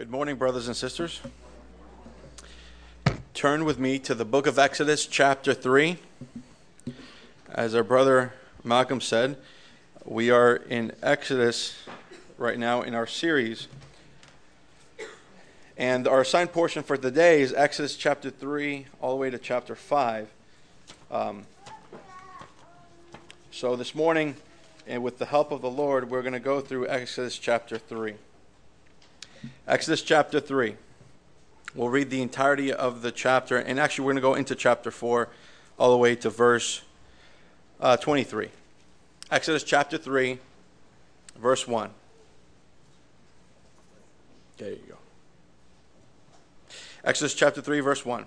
Good morning, brothers and sisters. Turn with me to the book of Exodus, chapter 3. As our brother Malcolm said, we are in Exodus right now in our series. And our assigned portion for today is Exodus chapter 3 all the way to chapter 5. Um, so this morning, and with the help of the Lord, we're going to go through Exodus chapter 3. Exodus chapter 3. We'll read the entirety of the chapter, and actually, we're going to go into chapter 4 all the way to verse uh, 23. Exodus chapter 3, verse 1. There you go. Exodus chapter 3, verse 1.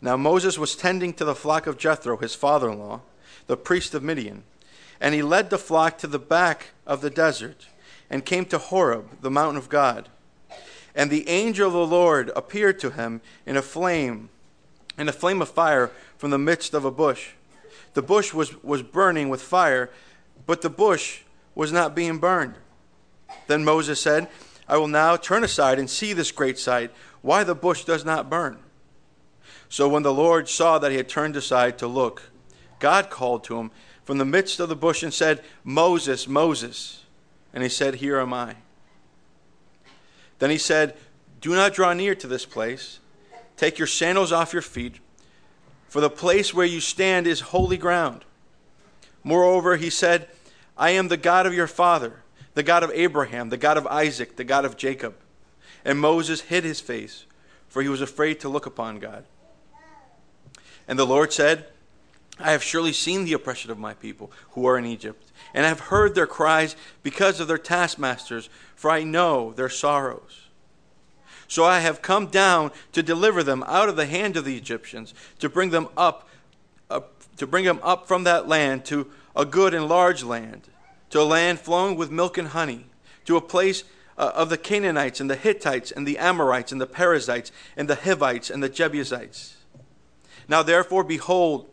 Now Moses was tending to the flock of Jethro, his father in law, the priest of Midian, and he led the flock to the back of the desert and came to Horeb, the mountain of God. And the angel of the Lord appeared to him in a flame, in a flame of fire from the midst of a bush. The bush was, was burning with fire, but the bush was not being burned. Then Moses said, I will now turn aside and see this great sight, why the bush does not burn. So when the Lord saw that he had turned aside to look, God called to him from the midst of the bush and said, Moses, Moses. And he said, Here am I. Then he said, Do not draw near to this place. Take your sandals off your feet, for the place where you stand is holy ground. Moreover, he said, I am the God of your father, the God of Abraham, the God of Isaac, the God of Jacob. And Moses hid his face, for he was afraid to look upon God. And the Lord said, I have surely seen the oppression of my people who are in Egypt, and I have heard their cries because of their taskmasters, for I know their sorrows. So I have come down to deliver them out of the hand of the Egyptians, to bring them up, to bring them up from that land to a good and large land, to a land flowing with milk and honey, to a place uh, of the Canaanites and the Hittites and the Amorites and the Perizzites and the Hivites and the Jebusites. Now therefore, behold,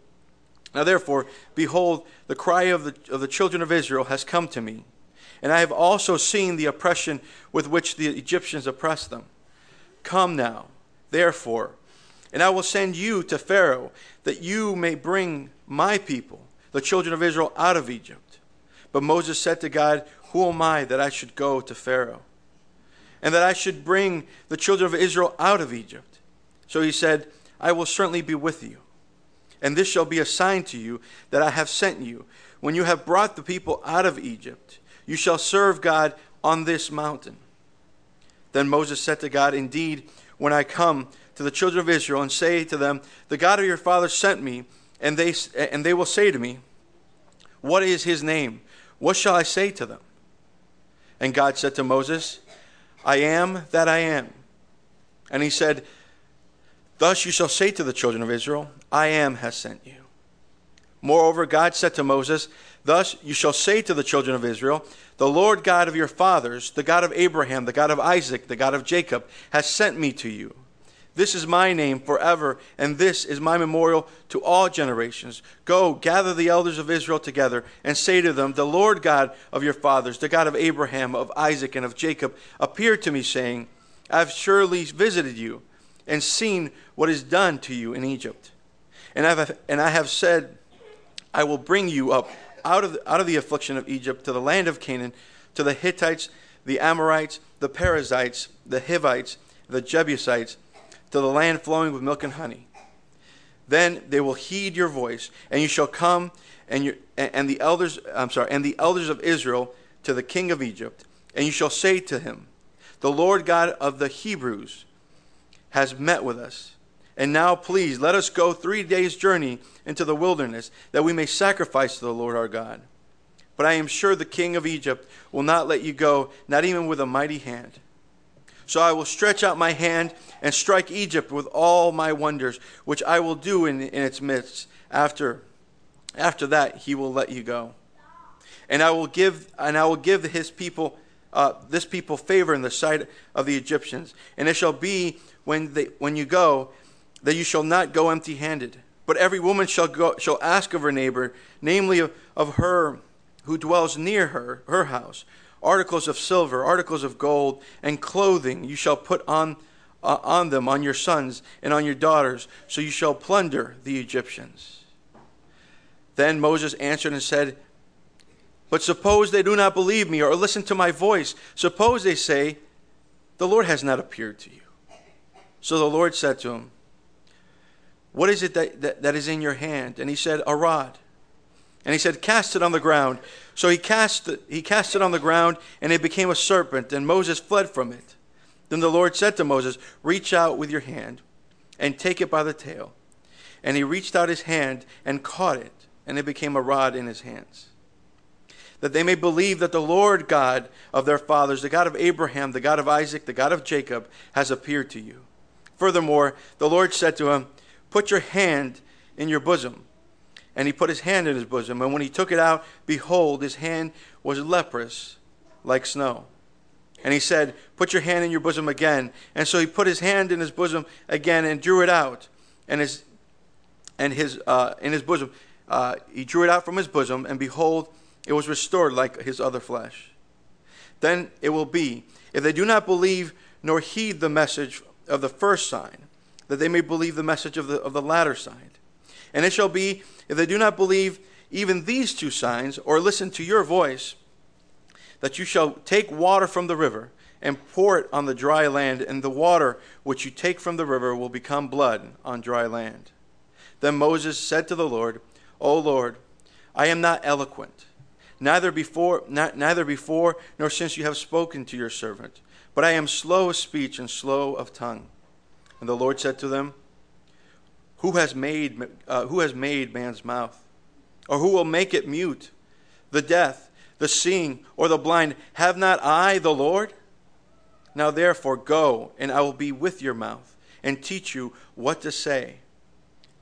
now therefore, behold, the cry of the, of the children of Israel has come to me, and I have also seen the oppression with which the Egyptians oppress them. Come now, therefore, and I will send you to Pharaoh, that you may bring my people, the children of Israel, out of Egypt. But Moses said to God, Who am I that I should go to Pharaoh? And that I should bring the children of Israel out of Egypt. So he said, I will certainly be with you and this shall be a sign to you that I have sent you. When you have brought the people out of Egypt, you shall serve God on this mountain. Then Moses said to God, Indeed, when I come to the children of Israel and say to them, The God of your fathers sent me, and they, and they will say to me, What is his name? What shall I say to them? And God said to Moses, I am that I am. And he said, Thus you shall say to the children of Israel, I am has sent you. Moreover, God said to Moses, Thus you shall say to the children of Israel, The Lord God of your fathers, the God of Abraham, the God of Isaac, the God of Jacob, has sent me to you. This is my name forever, and this is my memorial to all generations. Go, gather the elders of Israel together, and say to them, The Lord God of your fathers, the God of Abraham, of Isaac, and of Jacob, appeared to me, saying, I have surely visited you and seen what is done to you in Egypt. And I have, and I have said, I will bring you up out of, the, out of the affliction of Egypt to the land of Canaan, to the Hittites, the Amorites, the Perizzites, the Hivites, the Jebusites, to the land flowing with milk and honey. Then they will heed your voice, and you shall come and, your, and the elders, I'm sorry, and the elders of Israel to the king of Egypt, and you shall say to him, The Lord God of the Hebrews has met with us. And now, please, let us go three days' journey into the wilderness, that we may sacrifice to the Lord our God. But I am sure the king of Egypt will not let you go, not even with a mighty hand. So I will stretch out my hand and strike Egypt with all my wonders, which I will do in, in its midst. After, after that, he will let you go. And I will give, and I will give his people, uh, this people favor in the sight of the Egyptians. And it shall be when, they, when you go that you shall not go empty handed. But every woman shall, go, shall ask of her neighbor, namely of, of her who dwells near her, her house, articles of silver, articles of gold, and clothing you shall put on, uh, on them, on your sons and on your daughters, so you shall plunder the Egyptians. Then Moses answered and said, But suppose they do not believe me or listen to my voice. Suppose they say, The Lord has not appeared to you. So the Lord said to him, What is it that, that, that is in your hand? And he said, A rod. And he said, Cast it on the ground. So he cast, he cast it on the ground, and it became a serpent, and Moses fled from it. Then the Lord said to Moses, Reach out with your hand and take it by the tail. And he reached out his hand and caught it, and it became a rod in his hands. That they may believe that the Lord God of their fathers, the God of Abraham, the God of Isaac, the God of Jacob, has appeared to you. Furthermore, the Lord said to him, Put your hand in your bosom. And he put his hand in his bosom, and when he took it out, behold, his hand was leprous like snow. And he said, Put your hand in your bosom again. And so he put his hand in his bosom again and drew it out. And his and his uh, in his bosom, uh, he drew it out from his bosom, and behold, it was restored like his other flesh. Then it will be, if they do not believe nor heed the message of the first sign, that they may believe the message of the, of the latter sign. And it shall be, if they do not believe even these two signs, or listen to your voice, that you shall take water from the river and pour it on the dry land, and the water which you take from the river will become blood on dry land. Then Moses said to the Lord, O Lord, I am not eloquent, neither before, not, neither before nor since you have spoken to your servant, but I am slow of speech and slow of tongue. And the Lord said to them, who has made, uh, who has made man's mouth? Or who will make it mute? The deaf, the seeing, or the blind? Have not I the Lord? Now therefore go, and I will be with your mouth, and teach you what to say.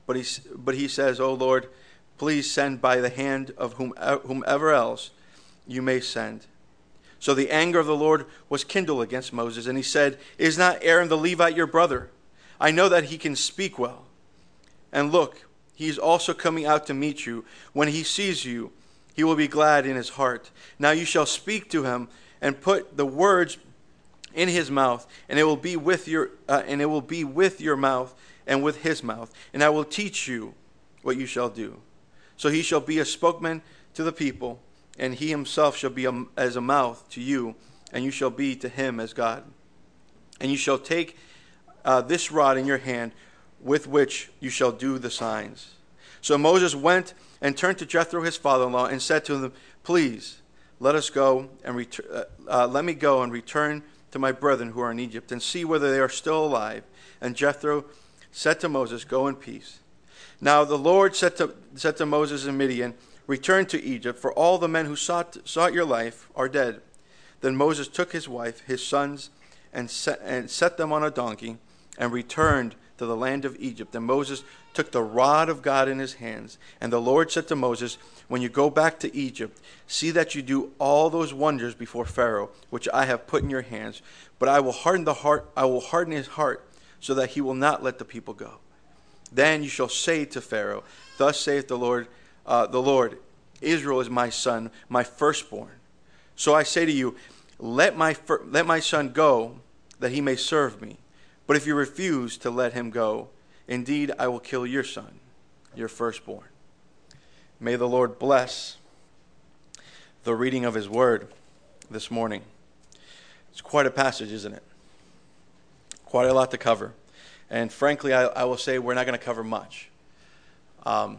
But he, but he says, O Lord, please send by the hand of whomever else you may send. So the anger of the Lord was kindled against Moses, and he said, Is not Aaron the Levite your brother? I know that he can speak well. And look, he is also coming out to meet you. When he sees you, he will be glad in his heart. Now you shall speak to him and put the words in his mouth, and it will be with your uh, and it will be with your mouth and with his mouth, and I will teach you what you shall do. So he shall be a spokesman to the people, and he himself shall be a, as a mouth to you, and you shall be to him as God. And you shall take uh, this rod in your hand with which you shall do the signs. So Moses went and turned to Jethro his father-in-law and said to him, Please let us go and ret- uh, uh, let me go and return to my brethren who are in Egypt and see whether they are still alive. And Jethro said to Moses, Go in peace. Now the Lord said to, said to Moses and Midian, Return to Egypt, for all the men who sought, sought your life are dead. Then Moses took his wife, his sons, and set, and set them on a donkey, and returned to the land of Egypt. And Moses took the rod of God in his hands. And the Lord said to Moses, When you go back to Egypt, see that you do all those wonders before Pharaoh, which I have put in your hands. But I will harden the heart, I will harden his heart, so that he will not let the people go. Then you shall say to Pharaoh, Thus saith the Lord, uh, the Lord, Israel is my son, my firstborn. So I say to you, let my, let my son go, that he may serve me. But if you refuse to let him go, indeed I will kill your son, your firstborn. May the Lord bless the reading of his word this morning. It's quite a passage, isn't it? Quite a lot to cover. And frankly, I, I will say we're not going to cover much um,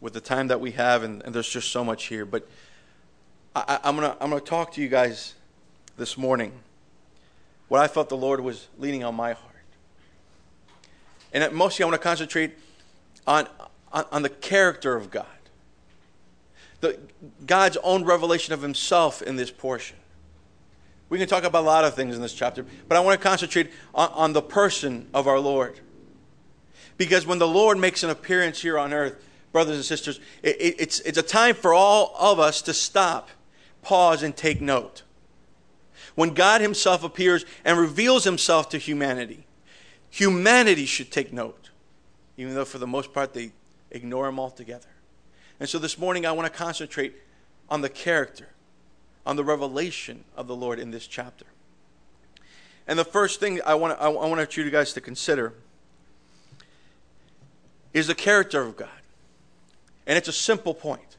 with the time that we have, and, and there's just so much here. But I, I'm going to I'm going to talk to you guys this morning what I felt the Lord was leaning on my heart. And mostly I want to concentrate on, on, on the character of God, the, God's own revelation of himself in this portion. We can talk about a lot of things in this chapter, but I want to concentrate on, on the person of our Lord. Because when the Lord makes an appearance here on earth, brothers and sisters, it, it, it's, it's a time for all of us to stop, pause, and take note when God Himself appears and reveals Himself to humanity. Humanity should take note, even though for the most part they ignore Him altogether. And so this morning I want to concentrate on the character on the revelation of the Lord in this chapter. And the first thing I want, I want you guys to consider is the character of God. And it's a simple point.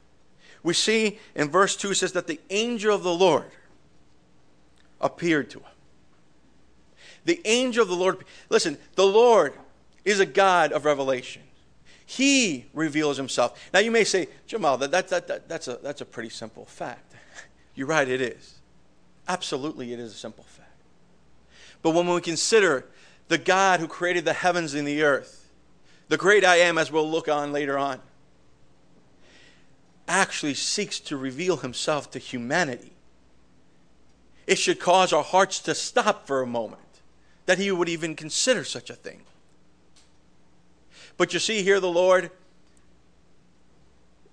We see in verse 2 it says that the angel of the Lord appeared to him. The angel of the Lord, listen, the Lord is a God of revelation. He reveals himself. Now you may say, Gimel, that, that, that, that, that's, a, that's a pretty simple fact. You're right, it is. Absolutely, it is a simple fact. But when we consider the God who created the heavens and the earth, the great I am, as we'll look on later on, actually seeks to reveal himself to humanity, it should cause our hearts to stop for a moment that he would even consider such a thing. But you see here, the Lord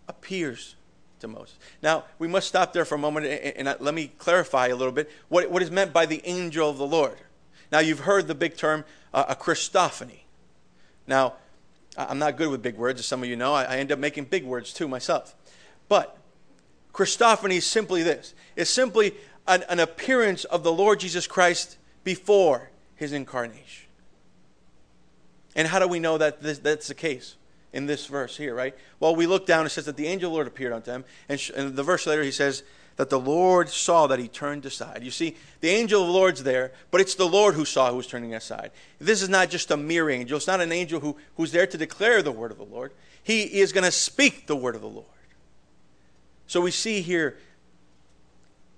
appears to Moses. Now, we must stop there for a moment and, let me clarify a little bit what, what is meant by the angel of the Lord. Now, you've heard the big term, uh, a Christophany. Now, I'm not good with big words, as some of you know. I, I end up making big words too myself. But Christophany is simply this it's simply an, an appearance of the Lord Jesus Christ before his incarnation. And how do we know that this, that's the case? In this verse here, right? Well, we look down, it says that the angel of the Lord appeared unto him. And, the verse later, he says that the Lord saw that he turned aside. You see, the angel of the Lord's there, but it's the Lord who saw who was turning aside. This is not just a mere angel. It's not an angel who, who's there to declare the word of the Lord. He is going to speak the word of the Lord. So we see here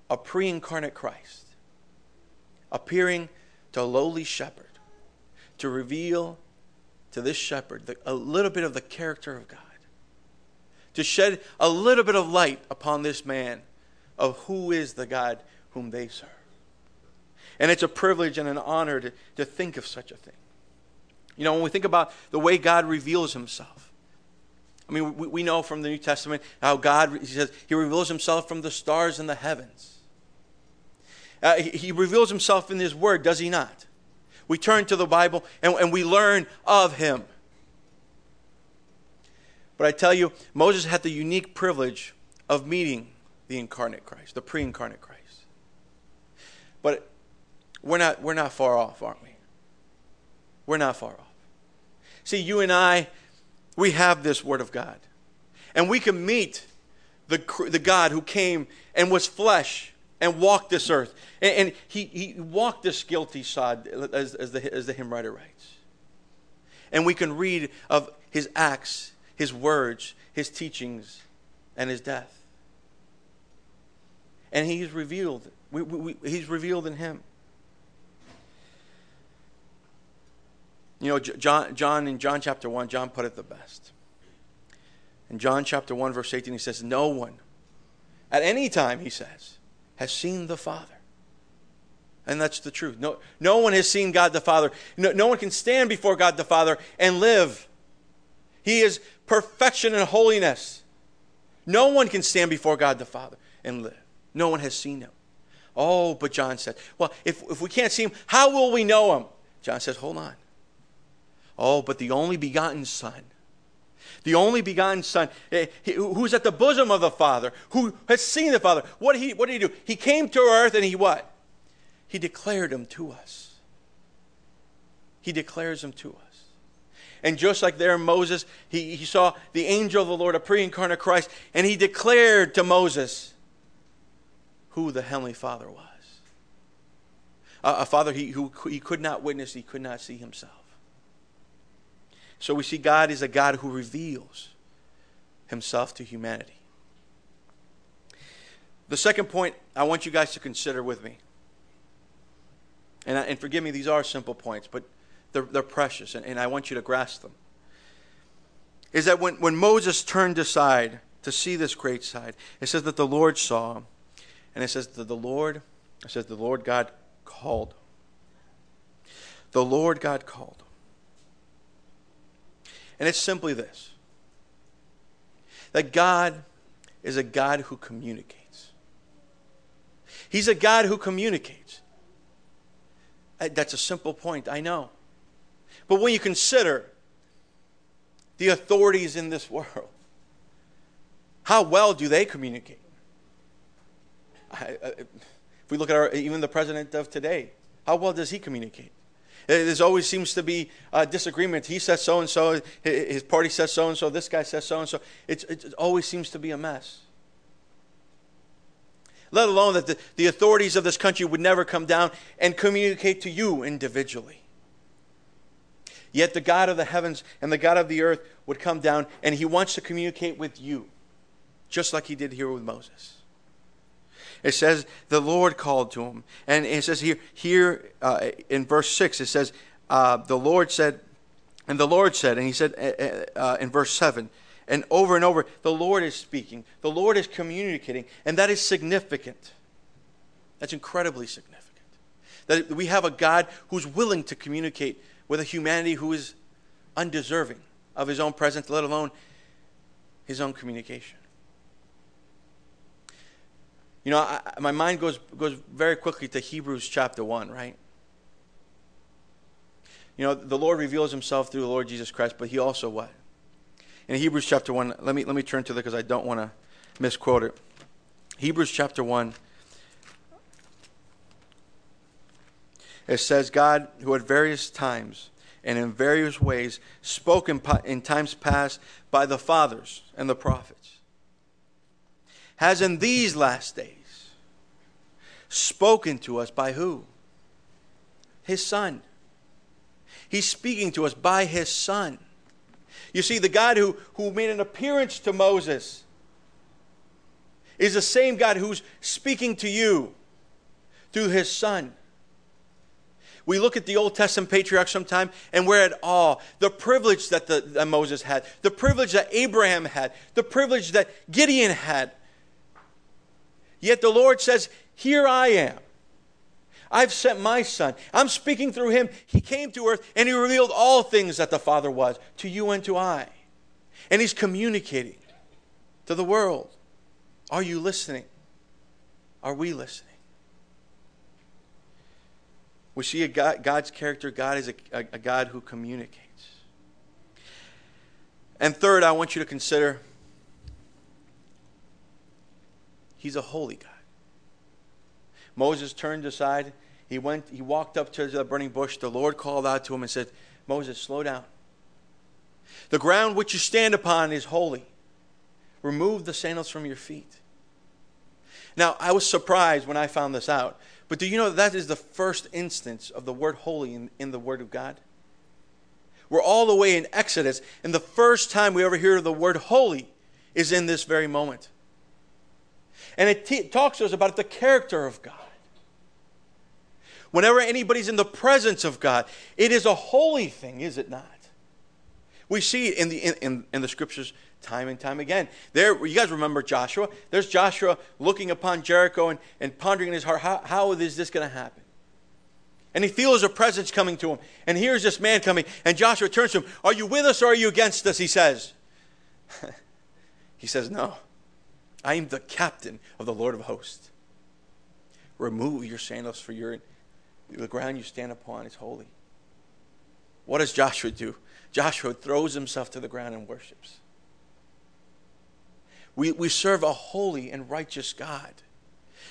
a pre incarnate Christ appearing to a lowly shepherd to reveal to this shepherd the, a little bit of the character of God, to shed a little bit of light upon this man of who is the God whom they serve. And it's a privilege and an honor to, to think of such a thing. You know, when we think about the way God reveals himself, I mean, we, we know from the New Testament how God, he says, he reveals himself from the stars in the heavens. Uh, he, he reveals himself in his word, does he not? We turn to the Bible and, and we learn of him. But I tell you, Moses had the unique privilege of meeting the incarnate Christ, the pre incarnate Christ. But we're not, we're not far off, aren't we? We're not far off. See, you and I, we have this Word of God. And we can meet the, the God who came and was flesh and walked this earth. And, and he, he walked this guilty side, as, as, the, as the hymn writer writes. And we can read of his acts, his words, his teachings, and his death. And he's revealed. We, we, we, he's revealed in him. You know, John, John, in John chapter 1, John put it the best. In John chapter 1, verse 18, he says, No one, at any time, he says, has seen the Father. And that's the truth. No, no one has seen God the Father. No, no one can stand before God the Father and live. He is perfection and holiness. No one can stand before God the Father and live. No one has seen him. Oh, but John said, well, if, if we can't see him, how will we know him? John says, hold on. Oh, but the only begotten Son the only begotten Son, eh, who's at the bosom of the Father, who has seen the Father. What did he, what did he do? He came to earth and he what? He declared him to us. He declares him to us. And just like there Moses, he, he saw the angel of the Lord, a pre incarnate Christ, and he declared to Moses who the Heavenly Father was. A, a Father he, who he could not witness, he could not see himself. So we see God is a God who reveals himself to humanity. The second point I want you guys to consider with me, and, and forgive me, these are simple points, but they're, they're precious, and, and I want you to grasp them, is that when, when Moses turned aside to see this great sight, it says that the Lord saw him, and it says that the Lord, it says the Lord God called. The Lord God called. And it's simply this that God is a God who communicates. He's a God who communicates. Uh, that's a simple point, I know. But when you consider the authorities in this world, how well do they communicate? if we look at our, even the president of today, how well does he communicate? There always seems to be a disagreement. He says so and so, his party says so and so, this guy says so and so. It always seems to be a mess. Let alone that the, the authorities of this country would never come down and communicate to you individually. Yet the God of the heavens and the God of the earth would come down and he wants to communicate with you, just like he did here with Moses. It says the Lord called to him. And it says here, here uh, in verse 6, it says, uh, the Lord said, and the Lord said, and he said uh, uh, in verse 7, and over and over, the Lord is speaking, the Lord is communicating, and that is significant. That's incredibly significant. That we have a God who's willing to communicate with a humanity who is undeserving of his own presence, let alone his own communication. You know, I, my mind goes, goes very quickly to Hebrews chapter 1, right? You know, the Lord reveals himself through the Lord Jesus Christ, but he also what? In Hebrews chapter 1, let me, let me turn to it because I don't want to misquote it. Hebrews chapter 1. It says, God, who at various times and in various ways spoke in, in times past by the fathers and the prophets has in these last days spoken to us by who? His Son. He's speaking to us by His Son. You see, the God who, who made an appearance to Moses is the same God who's speaking to you through His Son. We look at the Old Testament patriarchs sometime and we're at awe. The privilege that, the, that Moses had, the privilege that Abraham had, the privilege that Gideon had Yet the Lord says, Here I am. I've sent my son. I'm speaking through him. He came to earth and he revealed all things that the Father was to you and to I. And he's communicating to the world. Are you listening? Are we listening? We see a God, God's character. God is a, a, a God who communicates. And third, I want you to consider He's a holy God. Moses turned aside. He went, he walked up to the burning bush. The Lord called out to him and said, Moses, slow down. The ground which you stand upon is holy. Remove the sandals from your feet. Now, I was surprised when I found this out, but do you know that, that is the first instance of the word holy in, in the Word of God? We're all the way in Exodus, and the first time we ever hear the word holy is in this very moment. And it t- talks to us about the character of God. Whenever anybody's in the presence of God, it is a holy thing, is it not? We see it in the, in, in the scriptures time and time again. There, you guys remember Joshua? There's Joshua looking upon Jericho and, and pondering in his heart, how, how is this going to happen? And he feels a presence coming to him. And here's this man coming. And Joshua turns to him, Are you with us or are you against us? He says. he says, No. I am the captain of the Lord of hosts. Remove your sandals, for your, the ground you stand upon is holy. What does Joshua do? Joshua throws himself to the ground and worships. We, we serve a holy and righteous God.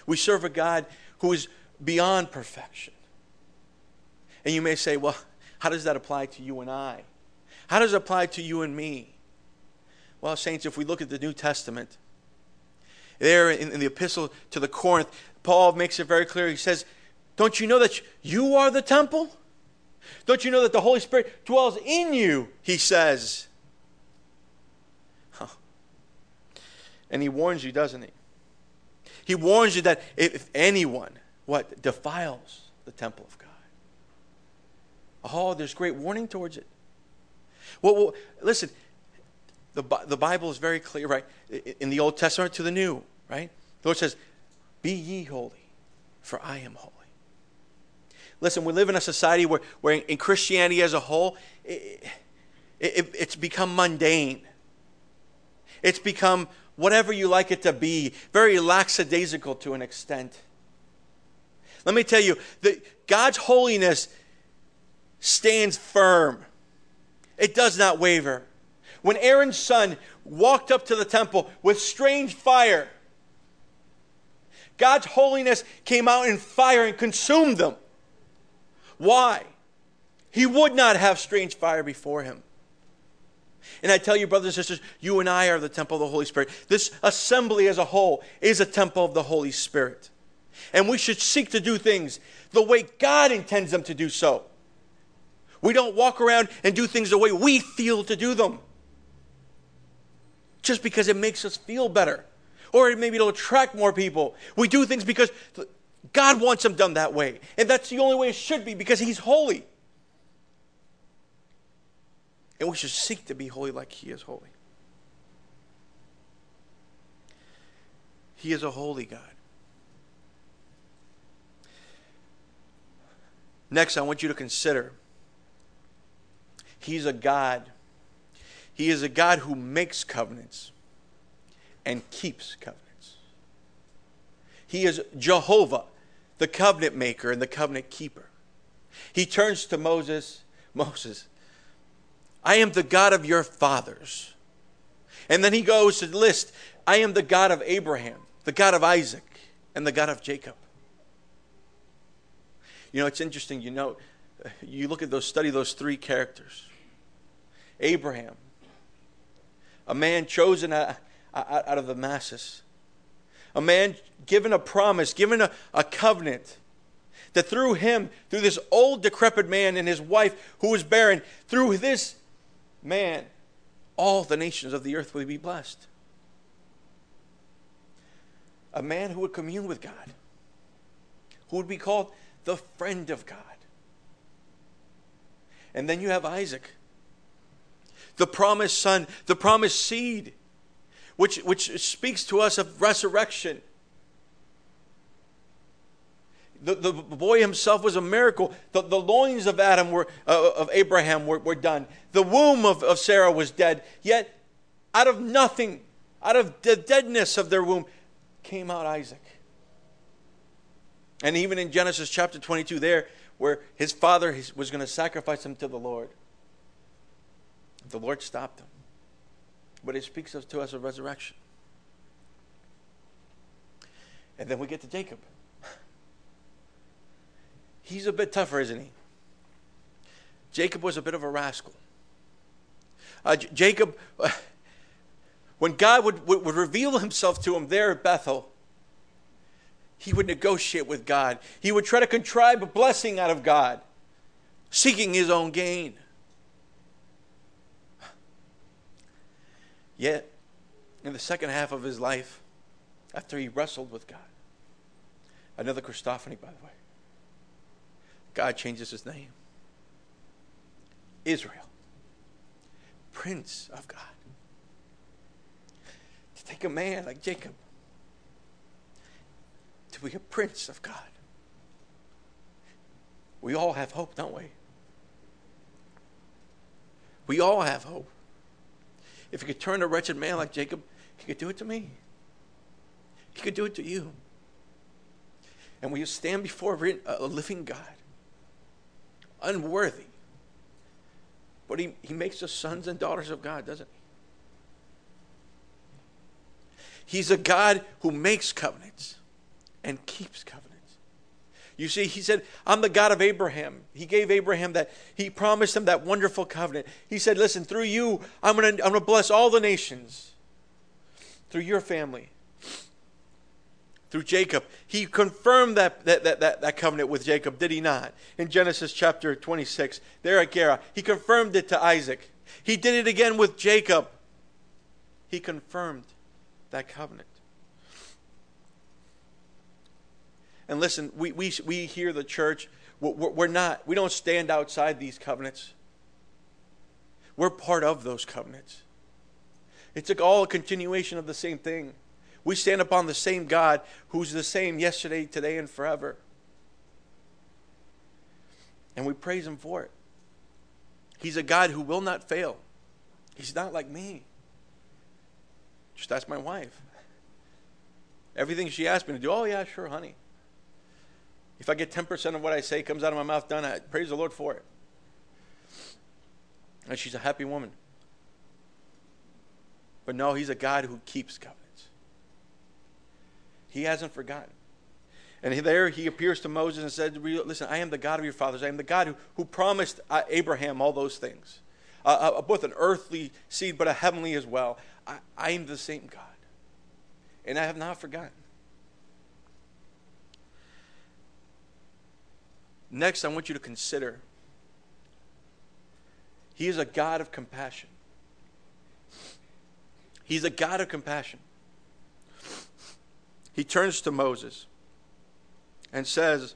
We serve a God who is beyond perfection. And you may say, well, how does that apply to you and I? How does it apply to you and me? Well, saints, if we look at the New Testament, there in, in the epistle to the Corinth, Paul makes it very clear. He says, Don't you know that you are the temple? Don't you know that the Holy Spirit dwells in you? He says. Huh. And he warns you, doesn't he? He warns you that if anyone, what, defiles the temple of God. Oh, there's great warning towards it. Well, well listen, the, the Bible is very clear, right? In the Old Testament to the New right? The Lord says, Be ye holy, for I am holy. Listen, we live in a society where, where in Christianity as a whole, it, it, it's become mundane. It's become whatever you like it to be, very lackadaisical to an extent. Let me tell you, that God's holiness stands firm. It does not waver. When Aaron's son walked up to the temple with strange fire, God's holiness came out in fire and consumed them. Why? He would not have strange fire before him. And I tell you, brothers and sisters, you and I are the temple of the Holy Spirit. This assembly as a whole is a temple of the Holy Spirit. And we should seek to do things the way God intends them to do so. We don't walk around and do things the way we feel to do them. Just because it makes us feel better. Or maybe it'll attract more people. We do things because God wants them done that way. And that's the only way it should be because He's holy. And we should seek to be holy like He is holy. He is a holy God. Next, I want you to consider He's a God. He is a God who makes covenants and keeps covenants. He is Jehovah, the covenant maker and the covenant keeper. He turns to Moses, Moses, I am the God of your fathers. And then he goes to list, I am the God of Abraham, the God of Isaac, and the God of Jacob. You know, it's interesting, you know, you look at those, study those three characters. Abraham, a man chosen out of the masses, a man given a promise, given a, a covenant that through him, through this old decrepit man and his wife who was barren, through this man, all the nations of the earth would be blessed. A man who would commune with God, who would be called the friend of God. And then you have Isaac, the promised son, the promised seed, which, which speaks to us of resurrection. The, the boy himself was a miracle. The, the loins of Adam were uh, of Abraham were, were done. The womb of, of Sarah was dead. Yet out of nothing, out of the deadness of their womb, came out Isaac. And even in Genesis chapter 22, there, where his father was going to sacrifice him to the Lord, the Lord stopped him. But it speaks to us of resurrection. And then we get to Jacob. He's a bit tougher, isn't he? Jacob was a bit of a rascal. Uh, J- Jacob, when God would, would, would reveal himself to him there at Bethel, he would negotiate with God. He would try to contrive a blessing out of God, seeking his own gain. Yet, in the second half of his life, after he wrestled with God, another Christophany, by the way, God changes his name Israel, Prince of God. To take a man like Jacob to be a Prince of God. We all have hope, don't we? We all have hope. If he could turn a wretched man like Jacob, he could do it to me. He could do it to you. And when you stand before a living God, unworthy, but he, he makes us sons and daughters of God, doesn't he? He's a God who makes covenants and keeps covenants. You see, he said, I'm the God of Abraham. He gave Abraham that, he promised him that wonderful covenant. He said, Listen, through you, I'm going to I'm going to bless all the nations. Through your family. Through Jacob. He confirmed that, that, that, that, that covenant with Jacob, did he not? In Genesis chapter 26, there at Gerar. He confirmed it to Isaac. He did it again with Jacob. He confirmed that covenant. And listen, we, we, we hear the church, we're, we're not, we don't stand outside these covenants. We're part of those covenants. It's all a continuation of the same thing. We stand upon the same God who's the same yesterday, today, and forever. And we praise Him for it. He's a God who will not fail. He's not like me. Just ask my wife. Everything she asked me to do, oh, yeah, sure, honey. If I get 10% of what I say comes out of my mouth done, I praise the Lord for it. And she's a happy woman. But no, he's a God who keeps covenants. He hasn't forgotten. And there he appears to Moses and said, Listen, I am the God of your fathers. I am the God who, who promised uh, Abraham all those things. Uh, uh, both an earthly seed, but a heavenly as well. I, I am the same God. And I have not forgotten. Next, I want you to consider He is a God of compassion. He's a God of compassion. He turns to Moses and says,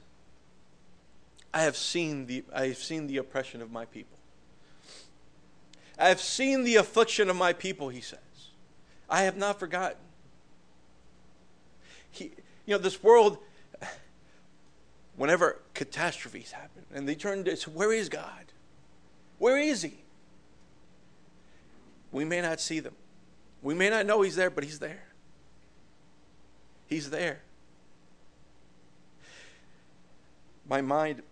I have seen the, I have seen the oppression of my people. I have seen the affliction of my people, he says. I have not forgotten. He, you know, this world, whenever catastrophes happen, and they turn to, where is God? Where is He? We may not see them. We may not know He's there, but He's there. He's there. My mind,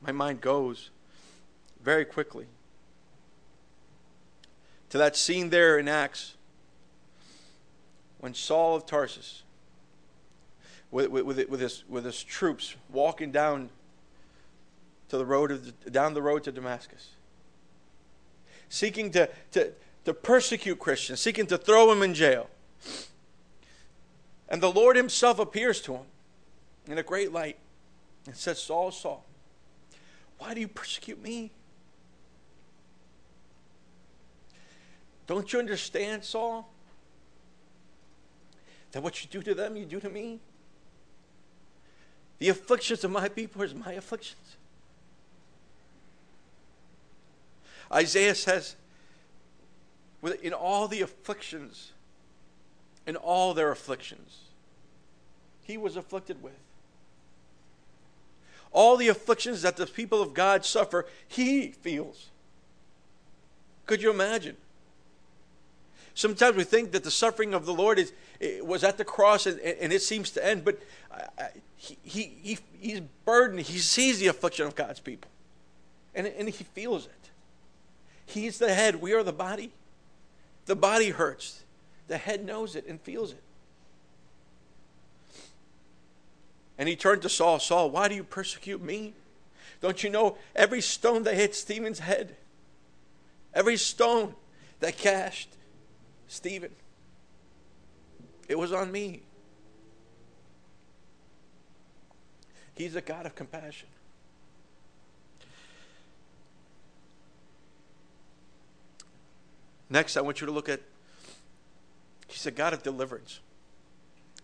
my mind goes very quickly to that scene there in Acts when Saul of Tarsus, with, with, with, his, with his troops walking down to the road of, down the road to Damascus, seeking to, to, to persecute Christians, seeking to throw them in jail. And the Lord Himself appears to him in a great light and says, Saul, Saul, why do you persecute me? Don't you understand, Saul? That what you do to them, you do to me? The afflictions of my people is my afflictions. Isaiah says, in all the afflictions, in all their afflictions, he was afflicted with. All the afflictions that the people of God suffer, he feels. Could you imagine? Sometimes we think that the suffering of the Lord is, eh, was at the cross and, and it seems to end, but he, he, he, he's burdened. He sees the affliction of God's people, and, and he feels it. He's the head, we are the body. The body hurts, the head knows it and feels it. And he turned to Saul Saul, why do you persecute me? Don't you know every stone that hit Stephen's head, every stone that cast Stephen. It was on me. He's a God of compassion. Next, I want you to look at He's a God of deliverance.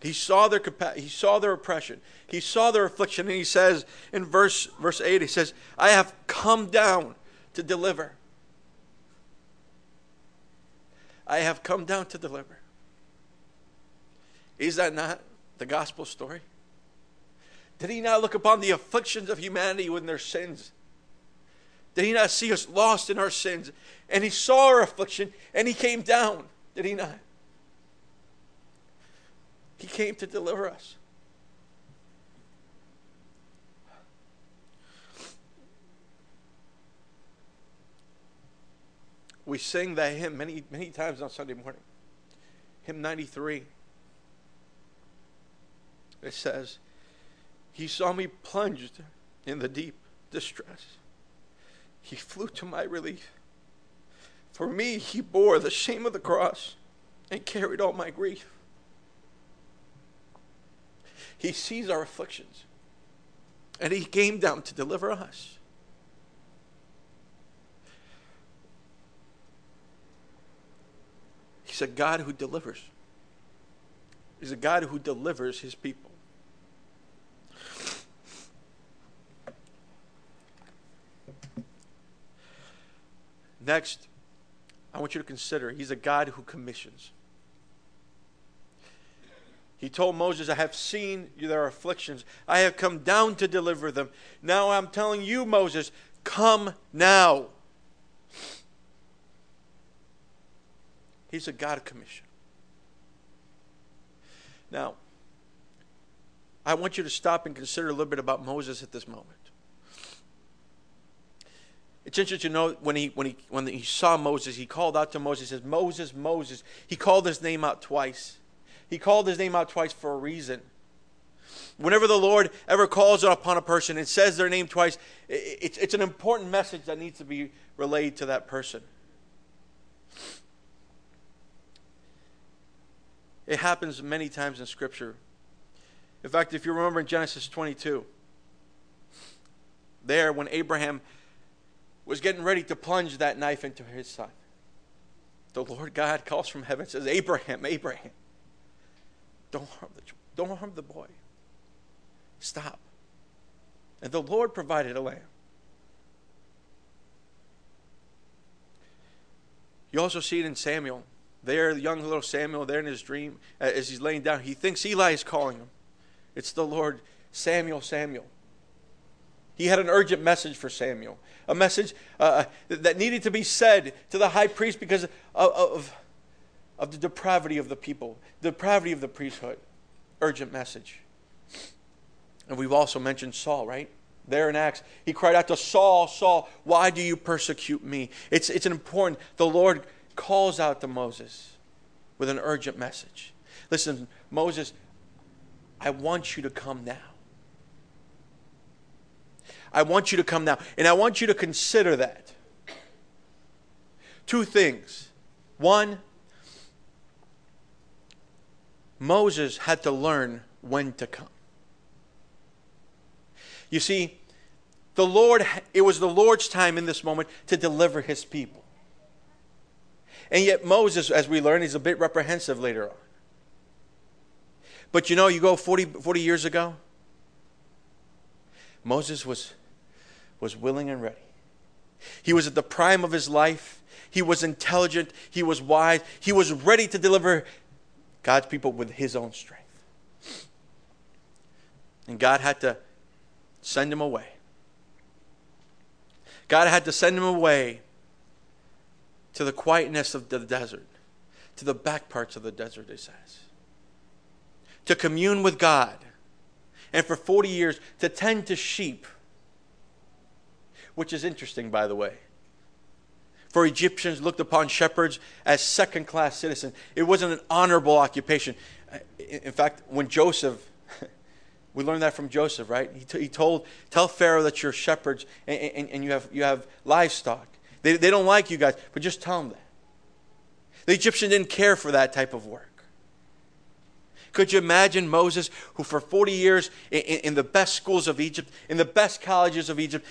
He saw their compa- he saw their oppression. He saw their affliction, and he says in verse verse 8, he says, I have come down to deliver. I have come down to deliver. Is that not the gospel story? Did he not look upon the afflictions of humanity with their sins? Did he not see us lost in our sins? And he saw our affliction and he came down. Did he not? He came to deliver us. We sing that hymn many, many times on Sunday morning. Hymn 93. It says, He saw me plunged in the deep distress. He flew to my relief. For me, He bore the shame of the cross and carried all my grief. He sees our afflictions and He came down to deliver us. He's a God who delivers. He's a God who delivers his people. Next, I want you to consider he's a God who commissions. He told Moses, I have seen their afflictions. I have come down to deliver them. Now I'm telling you, Moses, come now. He's a God commission. Now, I want you to stop and consider a little bit about Moses at this moment. It's interesting to know when he when he when he saw Moses, he called out to Moses. He says, "Moses, Moses." He called his name out twice. He called his name out twice for a reason. Whenever the Lord ever calls upon a person and says their name twice, it's, it's an important message that needs to be relayed to that person. It happens many times in Scripture. In fact, if you remember in Genesis 22, there when Abraham was getting ready to plunge that knife into his son, the Lord God calls from heaven and says, Abraham, Abraham, don't harm the, don't harm the boy. Stop. And the Lord provided a lamb. You also see it in Samuel. There, the young little Samuel, there in his dream, as he's laying down, he thinks Eli is calling him. It's the Lord, Samuel, Samuel. He had an urgent message for Samuel, a message uh, that needed to be said to the high priest because of, of, of the depravity of the people, the depravity of the priesthood. Urgent message. And we've also mentioned Saul, right? There in Acts, he cried out to Saul, Saul, why do you persecute me? It's, it's an important, the Lord calls out to Moses with an urgent message. Listen, Moses, I want you to come now. I want you to come now. And I want you to consider that. Two things. One, Moses had to learn when to come. You see, the Lord, it was the Lord's time in this moment to deliver his people. And yet, Moses, as we learn, is a bit reprehensive later on. But you know, you go 40, 40 years ago, Moses was was willing and ready. He was at the prime of his life. He was intelligent. He was wise. He was ready to deliver God's people with his own strength. And God had to send him away. God had to send him away to the quietness of the desert, to the back parts of the desert, it says, to commune with God, and for 40 years to tend to sheep which is interesting, by the way. For Egyptians looked upon shepherds as second class citizens. It wasn't an honorable occupation. In fact, when Joseph, we learned that from Joseph, right? He, t- he told, Tell Pharaoh that you're shepherds and, and, and, you, have, you have livestock. They, they don't like you guys, but just tell them that. The Egyptian didn't care for that type of work. Could you imagine Moses, who for 40 years in, in, the best schools of Egypt, in the best colleges of Egypt,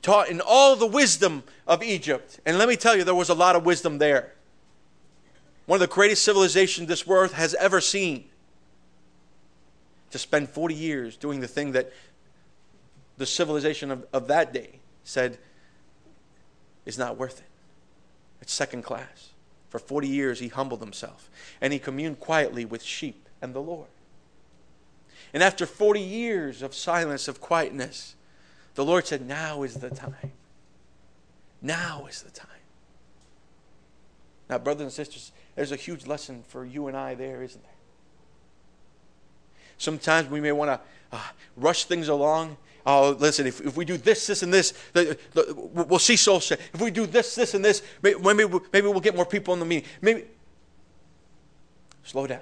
taught in all the wisdom of Egypt? And let me tell you, there was a lot of wisdom there. One of the greatest civilizations this world has ever seen. To spend 40 years doing the thing that the civilization of, of that day said is not worth it. It's second class. For 40 years, he humbled himself and he communed quietly with sheep and the Lord. And after 40 years of silence, of quietness, the Lord said, Now is the time. Now is the time. Now, brothers and sisters, there's a huge lesson for you and I there, isn't there? Sometimes we may want to uh, rush things along. Oh, listen, if, if we do this, this, and this, the, the, we'll see soul. If we do this, this, and this, maybe, maybe we'll get more people in the meeting. Maybe. Slow down.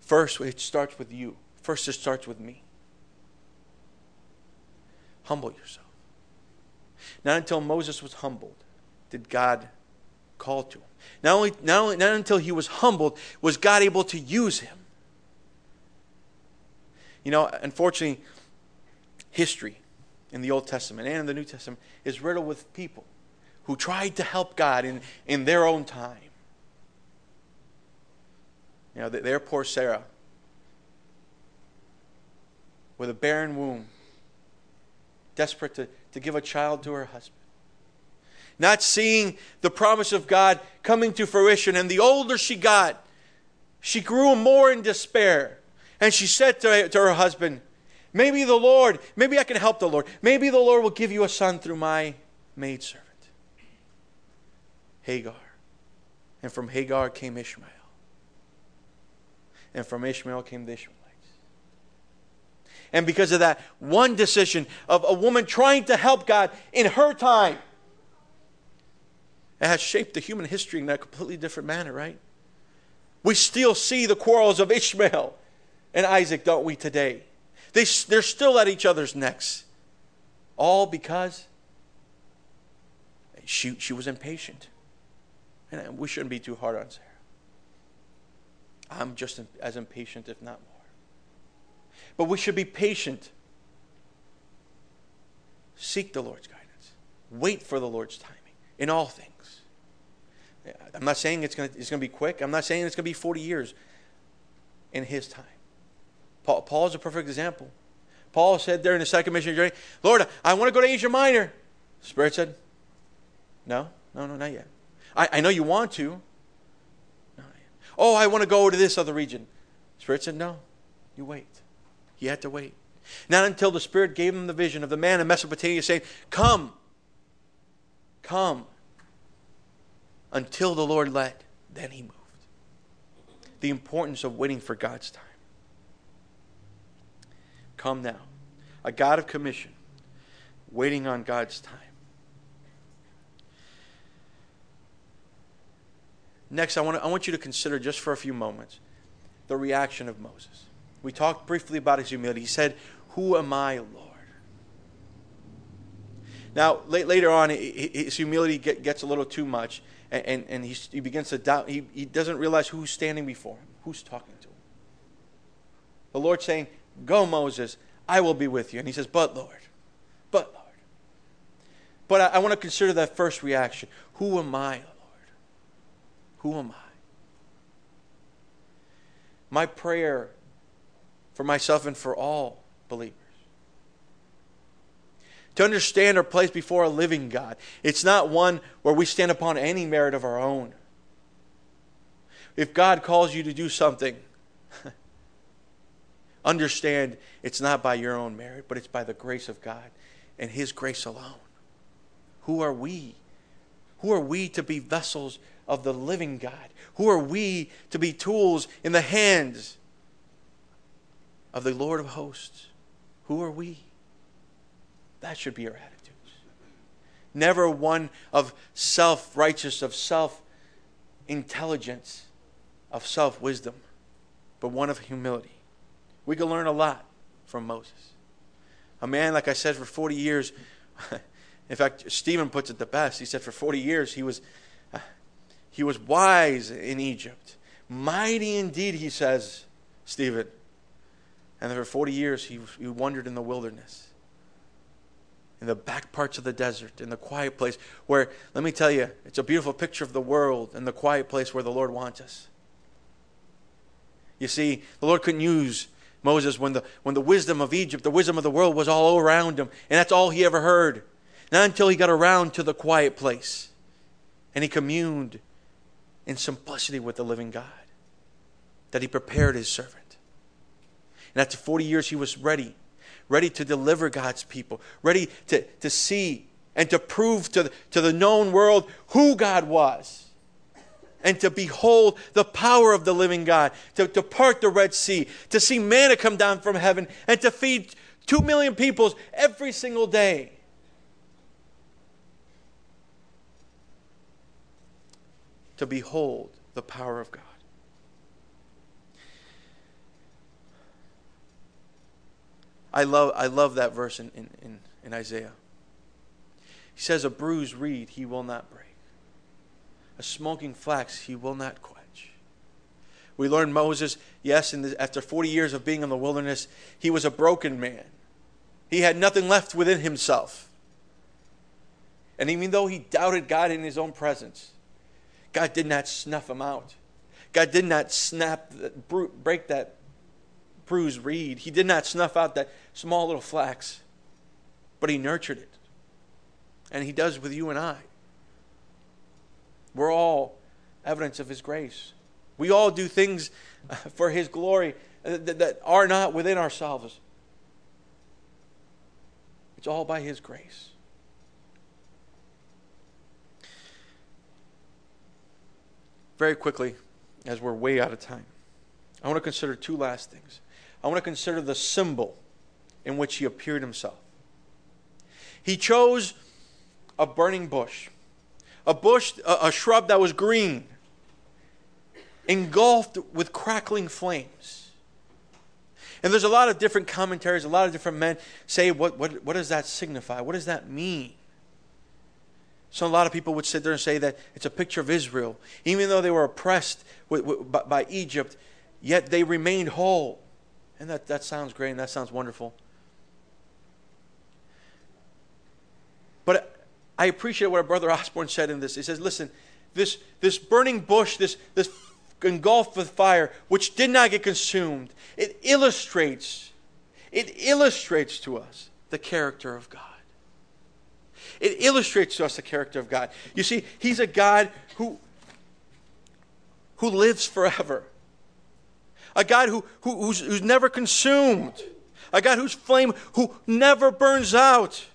First, it starts with you. First, it starts with me. Humble yourself. Not until Moses was humbled did God call to him. Not, only, not, only, not until he was humbled was God able to use him. You know, unfortunately, history in the Old Testament and in the New Testament is riddled with people who tried to help God in, in their own time. You know, their poor Sarah with a barren womb, desperate to, to give a child to her husband. Not seeing the promise of God coming to fruition. And the older she got, she grew more in despair. And she said to, to her husband, Maybe the Lord, maybe I can help the Lord. Maybe the Lord will give you a son through my maidservant, Hagar. And from Hagar came Ishmael and from Ishmael came the Ishmaelites. And because of that one decision of a woman trying to help God in her time, it has shaped the human history in a completely different manner, right? We still see the quarrels of Ishmael and Isaac, don't we, today? They, they're still at each other's necks. All because she, she was impatient. And we shouldn't be too hard on Sarah. I'm just as impatient, if not more. But we should be patient. Seek the Lord's guidance. Wait for the Lord's timing in all things. I'm not saying it's going to, it's going to be quick. I'm not saying it's going to be 40 years in His time. Paul, Paul is a perfect example. Paul said there in the second mission journey, Lord, I want to go to Asia Minor. Spirit said, No, no, no, not yet. I, I know you want to. Oh, I want to go to this other region. Spirit said, No, you wait. He had to wait. Not until the Spirit gave him the vision of the man in Mesopotamia saying, Come, come. Until the Lord led, then he moved. The importance of waiting for God's time. Come now. A God of commission, waiting on God's time. Next, I want, to, I want you to consider just for a few moments the reaction of Moses. We talked briefly about his humility. He said, Who am I, Lord? Now, later on, his humility gets a little too much, and, and he begins to doubt. He, he doesn't realize who's standing before him, who's talking to him. The Lord saying, Go, Moses, I will be with you. And he says, But, Lord, but, Lord. But I, I want to consider that first reaction. Who am I, Lord? Who am I? My prayer for myself and for all believers to understand our place before a living God. It's not one where we stand upon any merit of our own. If God calls you to do something, Understand it's not by your own merit, but it's by the grace of God and His grace alone. Who are we? Who are we to be vessels of the living God? Who are we to be tools in the hands of the Lord of hosts? Who are we? That should be our attitudes. Never one of self righteous, of self intelligence, of self wisdom, but one of humility. We can learn a lot from Moses. A man, like I said, for 40 years, in fact, Stephen puts it the best. He said for 40 years he was, he was wise in Egypt. Mighty indeed, he says, Stephen. And for 40 years he, he wandered in the wilderness, in the back parts of the desert, in the quiet place where, let me tell you, it's a beautiful picture of the world and the quiet place where the Lord wants us. You see, the Lord couldn't use Moses when the, when the wisdom of Egypt, the wisdom of the world was all around him, and that's all he ever heard. Not until he got around to the quiet place and he communed in simplicity with the living God that he prepared his servant. And after 40 years, he was ready, ready to deliver God's people, ready to, to see and to prove to the, to the known world who God was and to behold the power of the living God, to, to part the Red Sea, to see manna come down from heaven, and to feed two million people every single day. To behold the power of God. I love, I love that verse in, in, in Isaiah. He says, A bruised reed he will not break a smoking flax he will not quench. We learn Moses, yes, the, after 40 years of being in the wilderness, he was a broken man. He had nothing left within himself. And even though he doubted God in his own presence, God did not snuff him out. God did not snap, break that bruised reed. He did not snuff out that small little flax, but he nurtured it. And he does with you and I. We're all evidence of His grace. We all do things uh, for His glory that are not within ourselves. It's all by His grace. Very quickly, as we're way out of time, I want to consider two last things. I want to consider the symbol in which He appeared Himself. He chose a burning bush a bush, a, a shrub that was green, engulfed with crackling flames. And there's a lot of different commentaries, a lot of different men say, what, what, what does that signify? What does that mean? So a lot of people would sit there and say that it's a picture of Israel. Even though they were oppressed with, with, by, by Egypt, yet they remained whole. And that, that sounds great and that sounds wonderful. But I appreciate what our brother Osborne said in this. He says, listen, this, this burning bush, this, this engulfed with fire, which did not get consumed, it illustrates, it illustrates to us the character of God. It illustrates to us the character of God. You see, He's a God who, who lives forever, a God who, who, who's, who's never consumed, a God whose flame who never burns out,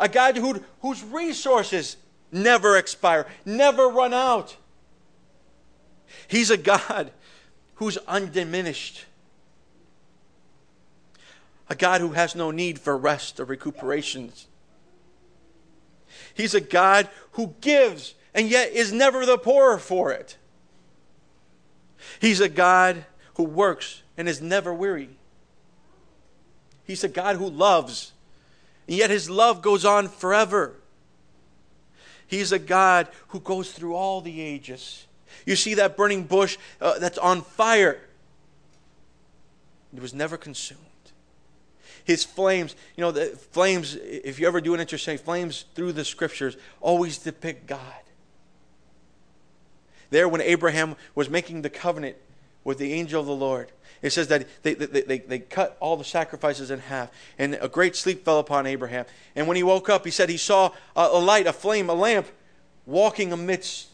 a God who, whose resources never expire, never run out. He's a God who's undiminished. A God who has no need for rest or recuperation. He's a God who gives and yet is never the poorer for it. He's a God who works and is never weary. He's a God who loves, and yet his love goes on forever. He's a God who goes through all the ages. You see that burning bush uh, that's on fire. It was never consumed. His flames, you know, the flames, if you ever do an interesting, flames through the scriptures always depict God. There, when Abraham was making the covenant with the angel of the Lord, it says that they, they, they, they cut all the sacrifices in half, and a great sleep fell upon Abraham. And when he woke up, he said he saw a, a light, a flame, a lamp walking amidst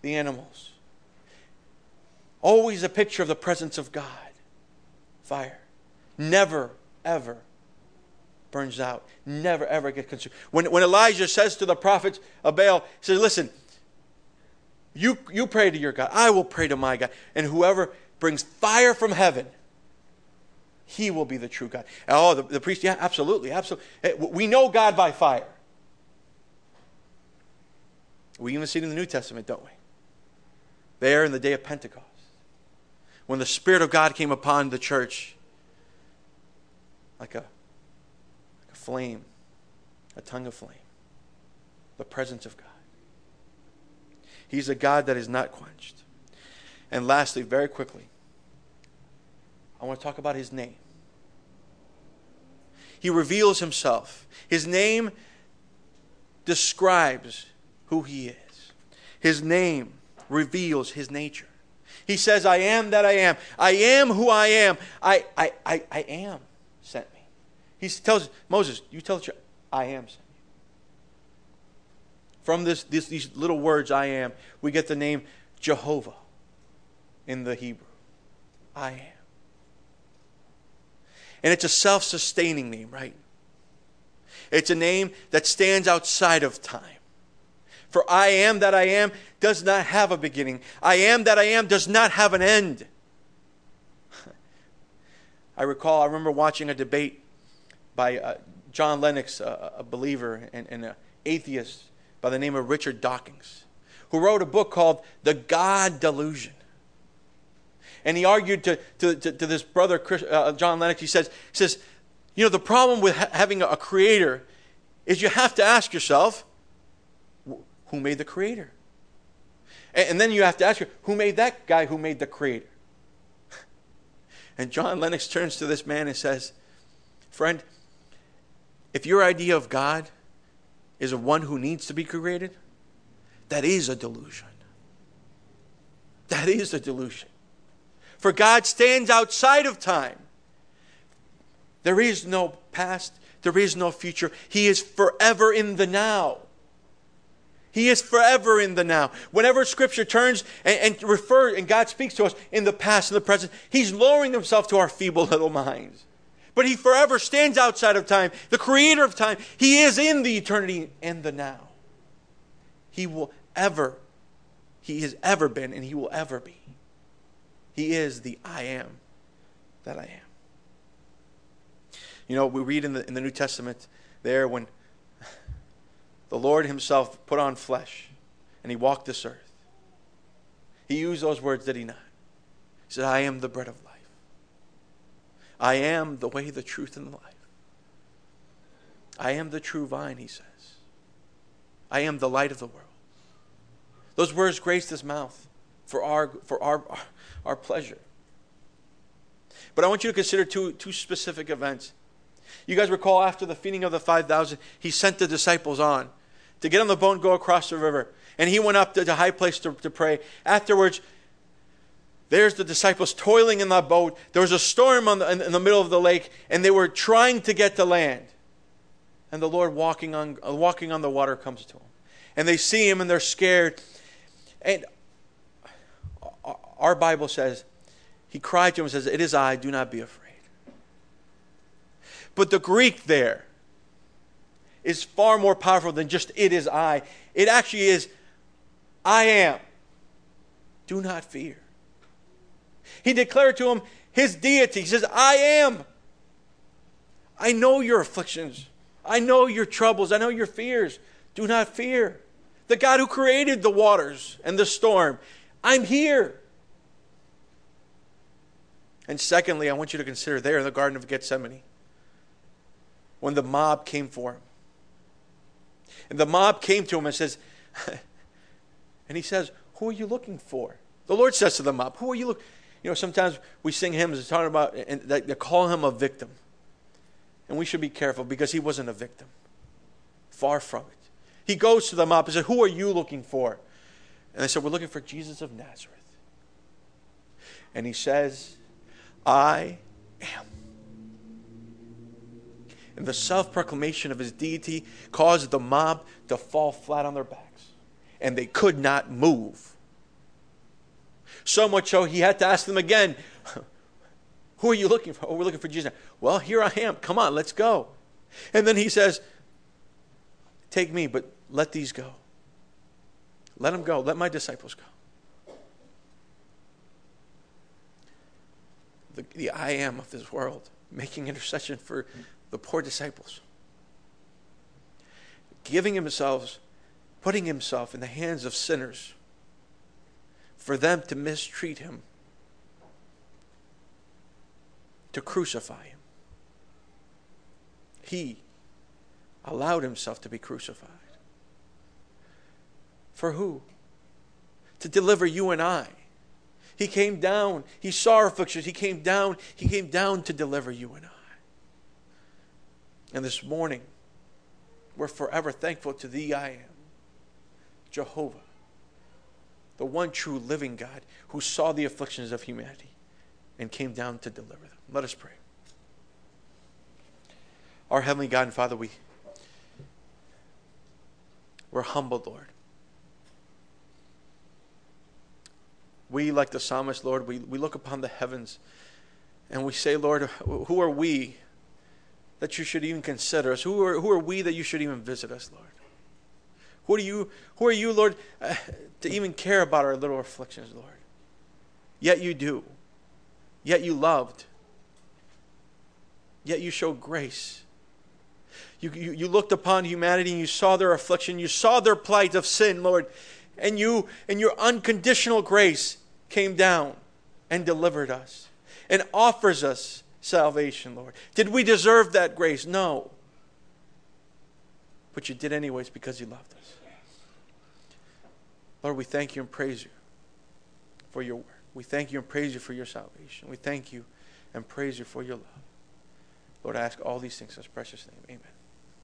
the animals. Always a picture of the presence of God. Fire. Never, ever burns out. Never, ever gets consumed. When, when Elijah says to the prophets of Baal, he says, Listen, you, you pray to your God. I will pray to my God. And whoever brings fire from heaven, he will be the true God. Oh, the, the priest, yeah, absolutely, absolutely. Eh, we know God by fire. We even see it in the New Testament, don't we? There in the day of Pentecost when the Spirit of God came upon the church like a, like a flame, a tongue of flame, the presence of God. He's a God that is not quenched. And lastly, very quickly, I want to talk about his name. He reveals himself. His name describes who he is. His name reveals his nature. He says, I am that I am. I am who I am. I, I, I, I am sent me. He tells Moses, You tell the church, I am sent you. From this, this, these little words, I am, we get the name Jehovah in the Hebrew. I am. And it's a self sustaining name, right? It's a name that stands outside of time. For I am that I am does not have a beginning. I am that I am does not have an end. I recall, I remember watching a debate by uh, John Lennox, a believer and an atheist by the name of Richard Dawkins, who wrote a book called The God Delusion. And he argued to, to, to, to this brother, Chris, uh, John Lennox, he says, he says, you know, the problem with ha- having a creator is you have to ask yourself, who made the creator? And, and then you have to ask, who made that guy who made the creator? And John Lennox turns to this man and says, Friend, if your idea of God is a one who needs to be created, that is a delusion. That is a delusion. For God stands outside of time. There is no past, there is no future. He is forever in the now. He is forever in the now. Whenever Scripture turns and, and refers, and God speaks to us in the past and the present, He's lowering Himself to our feeble little minds. But He forever stands outside of time, the Creator of time. He is in the eternity and the now. He will ever, He has ever been, and He will ever be. He is the I am that I am. You know, we read in the, in the New Testament there when the Lord Himself put on flesh and He walked this earth. He used those words, did He not? He said, I am the bread of life. I am the way, the truth, and the life. I am the true vine, he says. I am the light of the world. Those words graced his mouth for our, for our, our pleasure. But I want you to consider two, two specific events. You guys recall after the feeding of the 5,000, he sent the disciples on to get on the boat and go across the river. And he went up to the high place to, to pray. Afterwards, there's the disciples toiling in that boat. There was a storm the, in, in the middle of the lake, and they were trying to get to land. And the Lord walking on, walking on the water comes to them. And they see him and they're scared. And our Bible says, he cried to him and says, It is I, do not be afraid. But the Greek there is far more powerful than just it is I. It actually is I am. Do not fear. He declared to him his deity. He says, I am. I know your afflictions. I know your troubles. I know your fears. Do not fear. The God who created the waters and the storm, I'm here. And secondly, I want you to consider there in the Garden of Gethsemane when the mob came for him. And the mob came to him and says, and he says, Who are you looking for? The Lord says to the mob, Who are you looking You know, sometimes we sing hymns and talking about, and they call him a victim. And we should be careful because he wasn't a victim. Far from it. He goes to the mob and says, Who are you looking for? And they said, We're looking for Jesus of Nazareth. And he says, I am. And the self proclamation of his deity caused the mob to fall flat on their backs. And they could not move. So much so he had to ask them again, Who are you looking for? Oh, we're looking for Jesus. Well, here I am. Come on, let's go. And then he says, Take me, but let these go. Let them go. Let my disciples go. The, the I am of this world, making intercession for the poor disciples, giving himself, putting himself in the hands of sinners for them to mistreat him, to crucify him. He allowed himself to be crucified. For who? To deliver you and I he came down. He saw our afflictions. He came down. He came down to deliver you and I. And this morning, we're forever thankful to Thee, I am, Jehovah, the one true living God who saw the afflictions of humanity and came down to deliver them. Let us pray. Our Heavenly God and Father, we, we're humbled, Lord. We, like the psalmist, Lord, we, we look upon the heavens and we say, Lord, who are we that you should even consider us? Who are, who are we that you should even visit us, Lord? Who are you, who are you Lord, uh, to even care about our little afflictions, Lord? Yet you do. Yet you loved. Yet you showed grace. You, you, you looked upon humanity and you saw their affliction. You saw their plight of sin, Lord. And you, in your unconditional grace, came down and delivered us and offers us salvation, Lord. Did we deserve that grace? No. But you did anyways because you loved us. Lord, we thank you and praise you for your work. We thank you and praise you for your salvation. We thank you and praise you for your love. Lord, I ask all these things in his precious name. Amen.